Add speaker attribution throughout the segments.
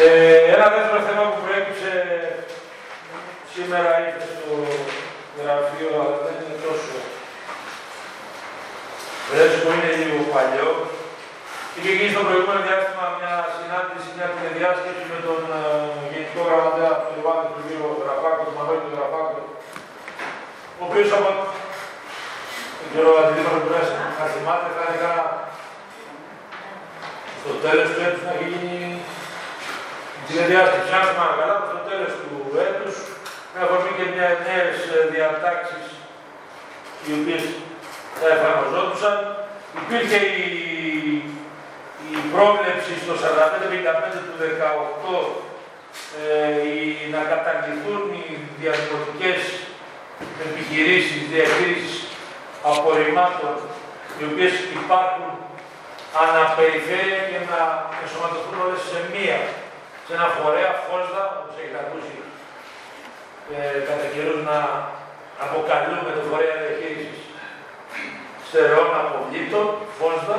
Speaker 1: Ε, ένα δεύτερο θέμα που προέκυψε σήμερα ήρθε στο γραφείο, αλλά δεν είναι τόσο φρέσκο, είναι λίγο παλιό. Είχε γίνει στο προηγούμενο διάστημα μια συνάντηση, μια τηλεδιάσκεψη με τον uh, Γενικό Γραμματέα του Λιβάνου, τον κύριο Γραφάκο, τον Μανώλη του Γραφάκο, ο οποίος από τον κύριο Αντιδήμαρχο του να θυμάται, θα έκανα στο τέλος του έτους να γίνει τηλεδιάσκεψη. Αν θυμάμαι καλά, στο τέλος του έτους, με αφορμή και μια νέες διατάξεις οι οποίες θα εφαρμοζόντουσαν. Υπήρχε η, η πρόβλεψη στο 45-55 του 18 ε, η, να καταργηθούν οι διαδημοτικές επιχειρήσεις διαχείρισης απορριμμάτων οι οποίες υπάρχουν αναπεριφέρεια και να ενσωματωθούν όλες σε μία, σε ένα φορέα φόσδα, όπως έχετε ακούσει ε, κατά καιρούς να αποκαλούμε το φορέα διαχείρισης στερεών αποβλήτων, φόσδα,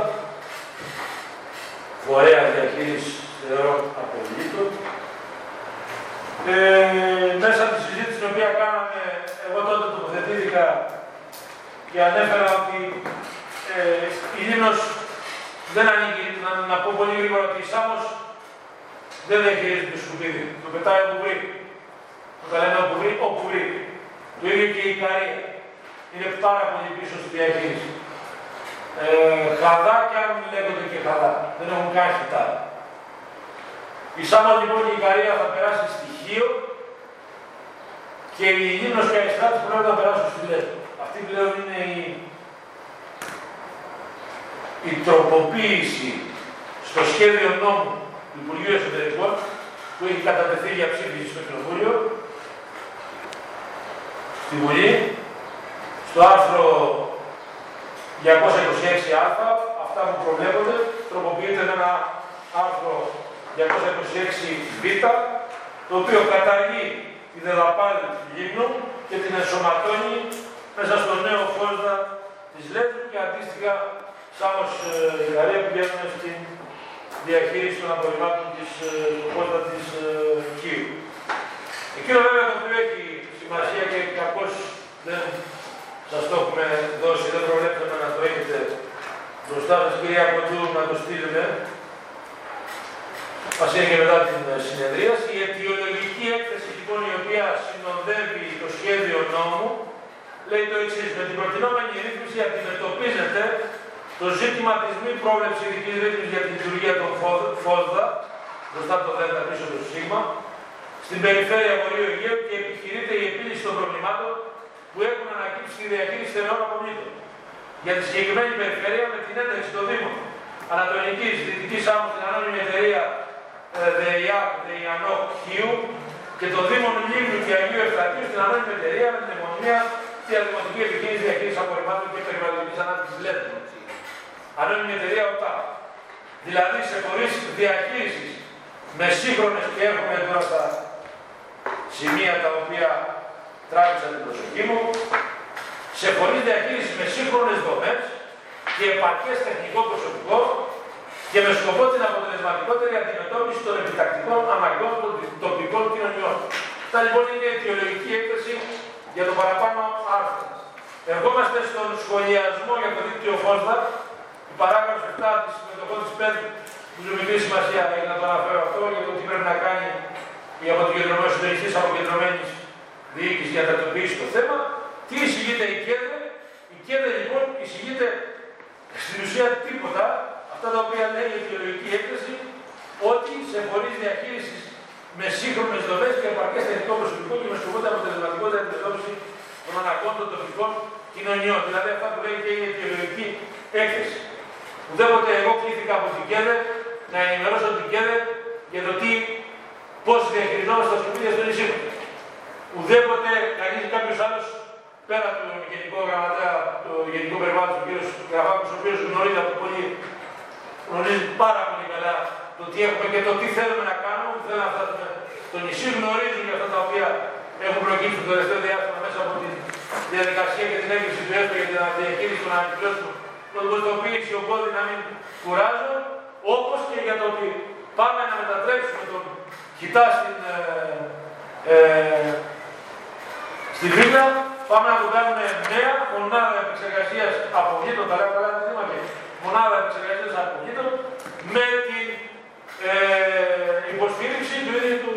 Speaker 1: φορέα διαχείρισης στερεών αποβλήτων. Ε, μέσα από τη συζήτηση την οποία κάναμε, εγώ τότε τοποθετήθηκα και ανέφερα ότι ε, η Λίμνος δεν ανήκει, να, να πω πολύ γρήγορα ότι η Σάμος δεν διαχειρίζεται το σκουπίδι. Το πετάει όπου βρει. Το λέμε όπου βρει, όπου βρει. Το ίδιο και η Ικαρία. Είναι πάρα πολύ πίσω στη διαχείριση. Ε, χαδά και αν λέγονται και χαδά. Δεν έχουν καν χιτά. Η Σάμος λοιπόν και η Ικαρία θα περάσει στοιχείο και η Λίμνος και η Αϊστράτη πρέπει να περάσουν στη Λέσβο. Αυτή πλέον είναι η, η τροποποίηση στο σχέδιο νόμου του Υπουργείου Εσωτερικών που έχει κατατεθεί για ψήφιση στο Κοινοβούλιο, στη Βουλή, στο άρθρο 226α, αυτά που προβλέπονται, τροποποιείται με ένα άρθρο 226β, το οποίο καταργεί τη δεδαπάλη του Λίμνου και την ενσωματώνει μέσα στο νέο φόσδα της Λέτρου και αντίστοιχα Σάμος ε, Γαλλία πηγαίνουμε στην διαχείρισης των απορριμμάτων της φόσδα της ε, Κίου. Εκείνο βέβαια το οποίο έχει σημασία και κακώς δεν σας το έχουμε δώσει, δεν προβλέψαμε να το έχετε μπροστά σας κυρία Κοντού να το στείλουμε. Μας και μετά την συνεδρίαση. Η αιτιολογική έκθεση λοιπόν η οποία συνοδεύει το σχέδιο νόμου λέει το εξής. Με την προτινόμενη ρύθμιση αντιμετωπίζεται το ζήτημα της μη πρόβλεψης ειδικής ρύθμιση για τη λειτουργία των ΦΟΔΑ, μπροστά από το ΔΕΛΤΑ πίσω το ΣΥΓΜΑ, στην περιφέρεια Βορείου Αιγαίου και επιχειρείται η επίλυση των προβλημάτων που έχουν ανακύψει στη διαχείριση στερεών απομνήτων. Για τη συγκεκριμένη περιφέρεια με την ένταξη των Δήμων Ανατολικής, Δυτικής Άμμος, την ανώνυμη εταιρεία ΔΕΙΑΚ, ΔΕΙΑΝΟΚ, Χίου και το Δήμο Λίμνου και Αγίου Ευστρατείου στην ανώνυμη εταιρεία με την αιμονία διαδημοτική επιχείρηση διαχείριση απορριμμάτων και περιβαλλοντικής ανάπτυξης ΛΕΤ. Ανώνυμη εταιρεία ΟΤΑ. Δηλαδή σε φορείς διαχείρισης με σύγχρονες και έχουμε τώρα στα σημεία τα οποία τράβηξαν την προσοχή μου, σε φορείς διαχείρισης με σύγχρονες δομές και επαρκές τεχνικό προσωπικό και με σκοπό την αποτελεσματικότερη αντιμετώπιση των επιτακτικών αναγκών των τοπικών κοινωνιών. Αυτά λοιπόν είναι η αιτιολογική έκθεση για το παραπάνω άρθρο. Ερχόμαστε στον σχολιασμό για το δίκτυο Φόστα, η παράγραφος 7 της συμμετοχών της ΠΕΔ, που έχει μικρή σημασία για να το αναφέρω αυτό, για το τι πρέπει να κάνει η αποκεντρωμένη εσωτερική αποκεντρωμένης διοίκησης για να τακτοποιήσει το θέμα. Τι εισηγείται η ΚΕΔΕ, η ΚΕΔΕ λοιπόν εισηγείται στην ουσία τίποτα, αυτά τα οποία λέει η αιτιολογική έκθεση, ότι σε φορείς διαχείρισης με σύγχρονες δομές και επαρκές τεχνικό προσωπικό και με σκοπό την αποτελεσματικότητα αντιμετώπιση των αναγκών των τοπικών κοινωνιών. Δηλαδή αυτά που λέει και η αιτιολογική έκθεση. Ουδέποτε εγώ κλήθηκα από την ΚΕΔΕ να ενημερώσω την ΚΕΔΕ για το τι, πώς διαχειριζόμαστε τα σκουπίδια στο νησί μου. Ουδέποτε κανείς κάποιος άλλος πέρα του Γενικού Γραμματέα, του Γενικού Περιβάλλοντο, του κ. Γραφάκου, ο οποίος γνωρίζει από πολύ, γνωρίζει πάρα πολύ καλά το τι έχουμε και το τι θέλουμε να κάνουμε, που θέλουμε να φτάσουμε στο νησί, γνωρίζουν για αυτά τα οποία έχουν προκύψει το τελευταίο διάστημα μέσα από τη διαδικασία και την έγκριση του έστω για την διαχείριση των ανακοινώσεων, τον κοστοποίηση, οπότε να μην κουράζω, όπως και για το ότι πάμε να μετατρέψουμε τον κοιτάς στην, ε, ε, στη βίλα, πάμε να το κάνουμε νέα μονάδα επεξεργασίας απογείτων, τα λέω καλά τη μονάδα επεξεργασίας απογείτων, με την ε, υποστήριξη του ίδιου του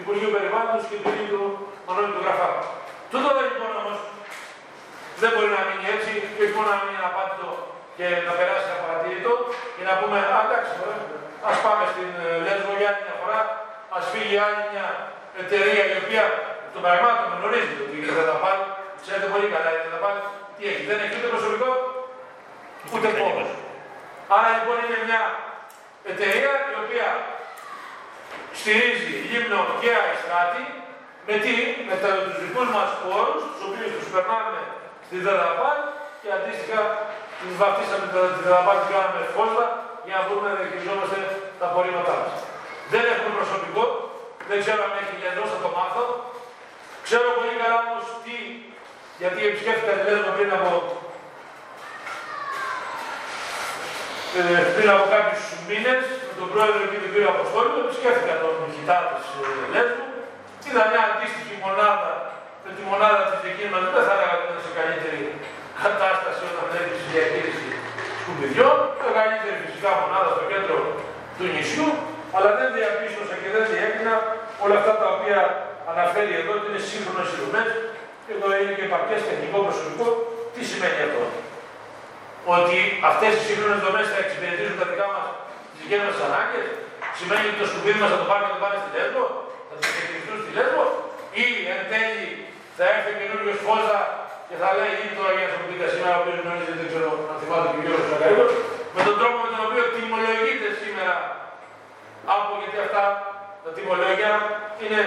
Speaker 1: Υπουργείου Περιβάλλοντος και του ίδιου του Μανώλη του Γραφά. Τούτο δεν λοιπόν όμως δεν μπορεί να μείνει έτσι και όχι μόνο να μείνει αναπάντητο και να περάσει απαρατήρητο και να πούμε, α, εντάξει, ας πάμε στην ε, Λέσβο για άλλη μια φορά, ας φύγει άλλη μια εταιρεία η οποία των πραγμάτων γνωρίζει ότι δεν θα πάρει, ξέρετε πολύ καλά, δεν θα πάρει, τι έχει, δεν έχει ούτε προσωπικό, ούτε πόνο. Άρα λοιπόν είναι μια εταιρεία η οποία στηρίζει Λίμνο και Αϊστράτη με τι, με τα, τους δικούς μας πόρους, τους οποίους τους περνάμε στη ΔΕΔΑΠΑΛ και αντίστοιχα τις βαφτίσαμε τη ΔΕΔΑΠΑΛ και κάναμε φόστα για να μπορούμε να διαχειριζόμαστε τα απορρίμματά μας. Δεν έχουμε προσωπικό, δεν ξέρω αν έχει εδώ, θα το μάθω. Ξέρω πολύ καλά όμως τι, γιατί επισκέφτηκα τη Λέσβο πριν από ε, πριν από κάποιους μήνες με τον πρόεδρο και τον κύριο Αποστόλου, επισκέφθηκα τον χιτά της ε, Λέσβου. Είδα μια αντίστοιχη μονάδα με τη μονάδα της δική μα. Δεν θα έλεγα ότι ήταν σε καλύτερη κατάσταση όταν βλέπεις τη διαχείριση σκουπιδιών. Το καλύτερη φυσικά μονάδας στο κέντρο του νησιού, αλλά δεν διαπίστωσα και δεν διέκρινα όλα αυτά τα οποία αναφέρει εδώ ότι είναι σύγχρονε οι και εδώ είναι και παρκέ τεχνικό προσωπικό. Τι σημαίνει αυτό; Ότι αυτές οι σύγχρονες δομές θα εξυπηρετήσουν τα δικά μας τι δικέ μα ανάγκες, σημαίνει ότι το σκουπίδι μας θα το πάρει και θα το πάρει στη Λέσβο, θα το διαχειριστούν στη Λέσβο, ή εν τέλει θα έρθει καινούριο φόζα και θα λέει είναι τώρα για να σου πείτε σήμερα, ο οποίος γνωρίζει, δεν ξέρω αν θυμάται και ο κύριο Σακαρίδο, με τον τρόπο με τον οποίο τιμολογείται σήμερα από γιατί αυτά τα τιμολόγια είναι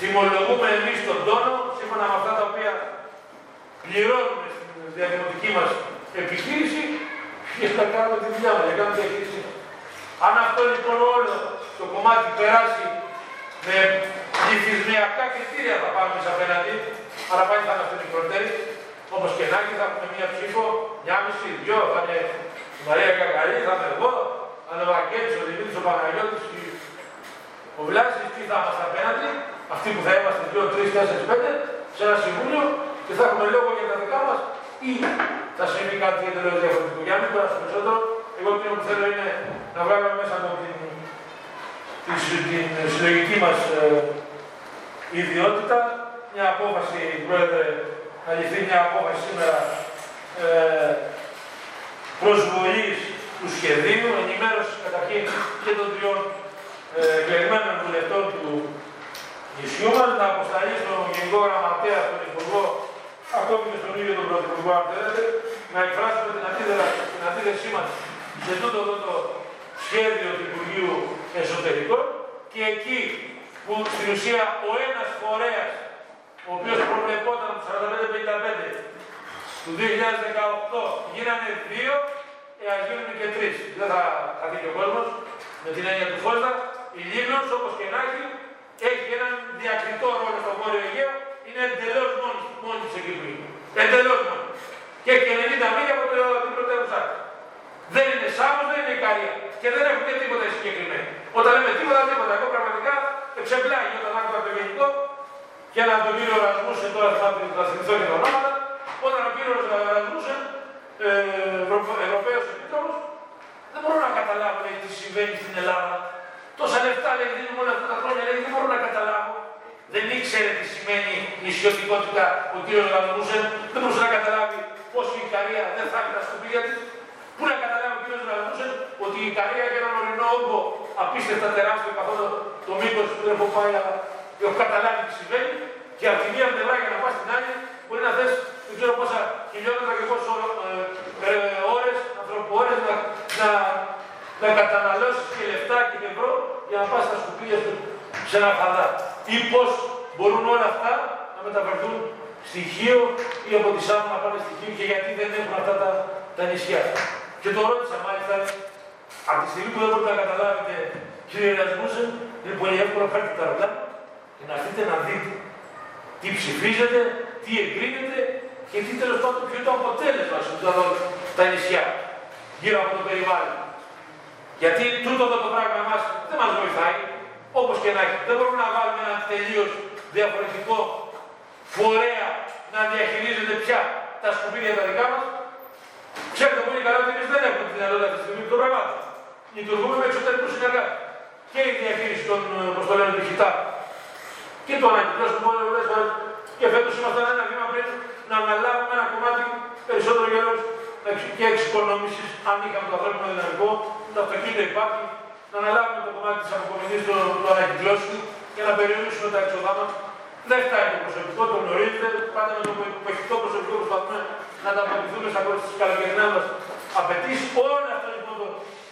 Speaker 1: τιμολογούμε εμείς τον τόνο σύμφωνα με αυτά τα οποία πληρώνουμε στην διαδημοτική μας επιχείρηση και θα κάνουμε τη δουλειά μας, για κάνουμε διαχείριση. Αν αυτό λοιπόν όλο το κομμάτι περάσει με πληθυσμιακά κριτήρια θα πάμε εμείς απέναντι, αλλά πάλι θα είμαστε μικρότεροι, όπως και να θα έχουμε μία ψήφο, μια μισή, δυο, θα είναι η Μαρία Κακαρή, θα είμαι εγώ, θα είναι ο Βαγγέλης, ο Δημήτρης, ο Παναγιώτης, ο Βλάσης, τι θα είμαστε απέναντι, αυτοί που θα είμαστε δύο, τρεις, τέσσερις, πέντε, σε ένα συμβούλιο και θα έχουμε λόγο για τα δικά μας ή θα συμβεί κάτι εντελώ διαφορετικό. Για να μην περάσουμε περισσότερο, εγώ το που θέλω είναι να βγάλουμε μέσα από την, την, την συλλογική μας ε, ιδιότητα μια απόφαση, Πρόεδρε, να ληφθεί μια απόφαση σήμερα ε, προσβολής του σχεδίου, ενημέρωσης καταρχήν και των τριών ε, εκλεγμένων βουλευτών του νησιού μας, να αποσταλεί στον Γενικό Γραμματέα, στον Υπουργό ακόμη και στον ίδιο τον Πρωθυπουργό, αν θέλετε, να εκφράσουμε την, την αντίθεσή μας σε τούτο εδώ το σχέδιο του Υπουργείου Εσωτερικών και εκεί που στην ουσία ο ένας φορέας, ο οποίο προβλεπόταν το 45-55 του 2018, γίνανε δύο, ε, ας γίνουν και τρεις. Δεν θα χαθεί και ο κόσμος με την έννοια του Φώστα. Η Λίμνος, όπως και να έχει, έχει έναν διακριτό ρόλο στο Βόρειο Αιγαίο είναι εντελώς μόνη, μόνη της εκεί που είναι. Εντελώς μόνη. Και έχει 90 μίλια από την πρωτεύουσά τη. Δεν είναι Σάμος, δεν είναι Ικαρία. Και δεν έχουν και τίποτα συγκεκριμένο. Όταν λέμε τίποτα, τίποτα. Εγώ πραγματικά εξεπλάγει όταν άκουγα το γενικό και έναν τον κύριο Ρασμούσεν, τώρα θα, θα θυμηθώ και τα ονόματα, όταν ο κύριο Ρασμούσεν, ε, Ευρωπαίος Επίτροπο, δεν μπορώ να καταλάβω λέει, τι συμβαίνει στην Ελλάδα. Τόσα λεφτά λέει, δίνουμε όλα αυτά τα χρόνια, λέει, δεν μπορώ να καταλάβω δεν ήξερε τι σημαίνει νησιωτικότητα ο κ. Γαλανούσεν, δεν μπορούσε να καταλάβει πώς η Ικαρία δεν θα έχει τα σκουπίδια τη. Πού να καταλάβει ο κ. Γαλανούσεν ότι η Ικαρία έχει έναν ορεινό όγκο απίστευτα τεράστιο καθόλου το μήκος που δεν έχω πάει, αλλά έχω καταλάβει τι συμβαίνει. Και από τη μία πλευρά για να πα στην άλλη μπορεί να θες δεν ξέρω πόσα χιλιόμετρα και πόσε ε, ώρες, ανθρωπόρε να, να, να καταναλώσεις και λεφτά και ευρώ για να πας στα σκουπίδια του σε ένα χαδά ή πώς μπορούν όλα αυτά να μεταφερθούν στοιχείο ή από τη Σάμου να πάνε στοιχείο και γιατί δεν έχουν αυτά τα, τα νησιά. Και το ρώτησα μάλιστα, από τη στιγμή που δεν μπορείτε να καταλάβετε, κύριε Ρασμούσεν, είναι πολύ εύκολο να φέρετε τα ρολά και να έρθετε να δείτε τι ψηφίζετε, τι εγκρίνεται και τι τέλος πάντων ποιο είναι το αποτέλεσμα σε τα νησιά γύρω από το περιβάλλον. Γιατί τούτο εδώ το πράγμα μας δεν μας βοηθάει, Όπως και να έχει. Δεν μπορούμε να βάλουμε ένα τελείως διαφορετικό φορέα να διαχειρίζεται πια τα σκουπίδια τα δικά μας. Ξέρετε πολύ καλά ότι εμείς δεν έχουμε τη δυνατότητα αυτή τη στιγμή των πραγμάτων. Λειτουργούμε με εξωτερικούς συνεργάτες. Και η διαχείριση των, όπως το λένε, του χιτά και το ανακοινώσουμε πολλέ φορέ. Και φέτος ήμασταν ένα βήμα πριν να αναλάβουμε ένα κομμάτι περισσότερο για λόγου και εξοικονόμησης, αν είχαμε το ανθρώπινο δυναμικό, το αυτοκίνητο υπάρχει, να αναλάβουμε το κομμάτι της αποκομιδή του, του ανακυκλώσεων και να περιορίσουμε τα έξοδά μα. Δεν φτάνει το προσωπικό, το γνωρίζετε. Πάντα με το υποχικό προσωπικό προσπαθούμε να ανταποκριθούμε στα καλοκαιρινά μας απαιτήσεις. Όλο αυτό λοιπόν το,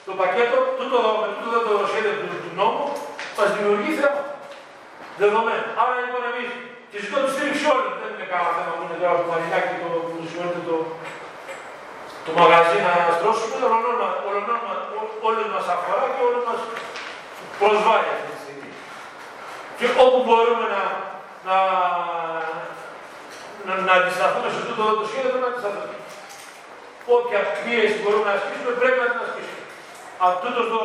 Speaker 1: το πακέτο, τούτο, με τούτο το σχέδιο του, του νόμου, μας δημιουργεί θέμα. Δεδομένο. Άρα λοιπόν εμείς και ζητώ τη στήριξη όλων. Δεν είναι κανένα θέμα που είναι τώρα το μαρινάκι το που σημαίνει το, το μαγαζί να στρώσουμε. Όλων μας αφορά και όλων μας προσβάλλει αυτή τη στιγμή. Και όπου μπορούμε να, να, να, να αντισταθούμε σε αυτό το σχέδιο, να αντισταθούμε. Όποια πίεση μπορούμε να ασκήσουμε, πρέπει να την ασκήσουμε. Αυτό το, το,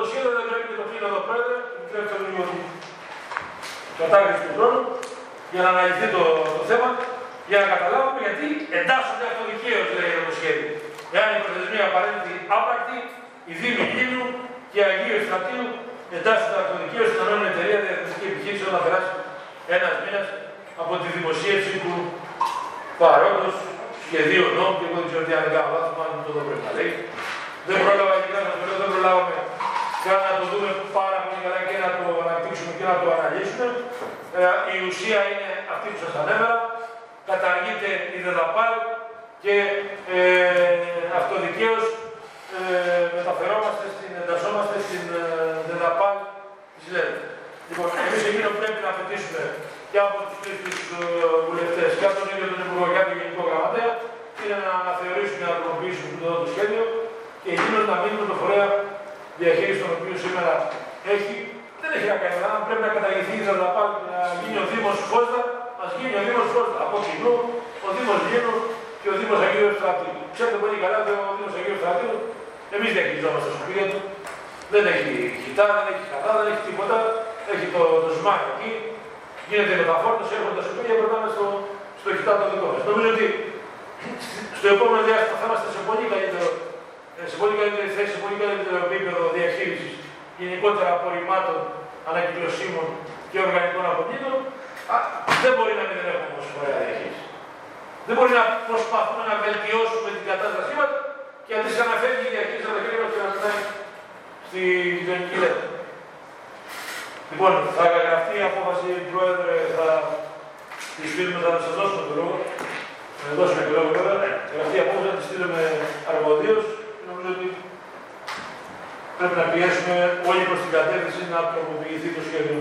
Speaker 1: το, σχέδιο δεν πρέπει και το φίλο εδώ πρόεδρε, επιτρέψτε λίγο κατάργηση του χρόνου για να αναλυθεί το, το θέμα, για να καταλάβουμε γιατί εντάσσονται αυτοδικαίω, λέει το σχέδιο. Εάν η προθεσμία απαραίτητη άπρακτη, η Δήμη Λίνου και Αγίου Ευστρατείου εντάσσονται αυτοδικαίω στην ανώνυμη εταιρεία διαδικαστική επιχείρηση όταν περάσει ένας μήνας από τη δημοσίευση του παρόντος σχεδίου νόμου και εγώ δεν ξέρω τι αν δεν κάνω λάθος, αν το πρέπει να λέει. Δεν πρόλαβα, ειδικά να το δεν προλάβαμε καν να το δούμε πάρα πολύ καλά και να το αναπτύξουμε και να το αναλύσουμε. Ε, η ουσία είναι αυτή που σας ανέβερα. Καταργείται η ΔΕΔΑΠΑΛ και ε, αυτοδικαίως ε, μεταφερόμαστε, στην, εντασσόμαστε στην ε, ΔΕΔΑΠΑΛ της ΛΕΔ. Λοιπόν, εμείς εκείνο πρέπει να απαιτήσουμε και από τους τρεις ε, βουλευτές και από τον ίδιο τον Υπουργό και από τον Γενικό Γραμματέα είναι να αναθεωρήσουμε, να τροποποιήσουμε το, το σχέδιο και εκείνος να μείνει με το φορέα διαχείρισης των οποίων σήμερα έχει, δεν έχει να κάνει Αν πρέπει να καταργηθεί η Ζαρδαπάλ και να γίνει ο Δήμος Φώστα, ας γίνει ο Δήμος Φώστα. Από κοινού, ο Δήμος Λίνου και ο Δήμος Αγίου Ευστρατείου. Ξέρετε πολύ καλά ότι ο Δήμος Αγίου Ευστρατείου εμείς διαχειριζόμαστε τα σπίτια του. Δεν έχει χιτά, δεν έχει κατά, δεν έχει τίποτα. Έχει το, το σμάχ εκεί. Γίνεται μεταφόρτωση, έρχονται τα σκουπίδια και περνάμε στο, στο χιτά το δικό μας. Νομίζω ότι στο επόμενο διάστημα θα είμαστε σε πολύ καλύτερο ε, σε πολύ καλύτερη θέση, σε πολύ καλύτερο επίπεδο διαχείρισης γενικότερα απορριμμάτων, ανακυκλωσίμων και οργανικών αποβλήτων, δεν μπορεί να μην έχουμε όμως φορέα διαχείριση. Δεν μπορεί να προσπαθούμε να βελτιώσουμε την κατάστασή μας και αντί να φεύγει η διαχείριση από τα χέρια μα και να περνάει στη γειτονική λέξη. Λοιπόν, θα καταγραφεί η απόφαση, Πρόεδρε, θα τη στείλουμε, θα σας δώσουμε το λόγο. Θα δώσουμε το λόγο βέβαια. Αυτή η απόφαση θα τη στείλουμε αρμοδίω νομίζω ότι πρέπει να πιέσουμε όλοι προς την κατεύθυνση να τροποποιηθεί το σχέδιο.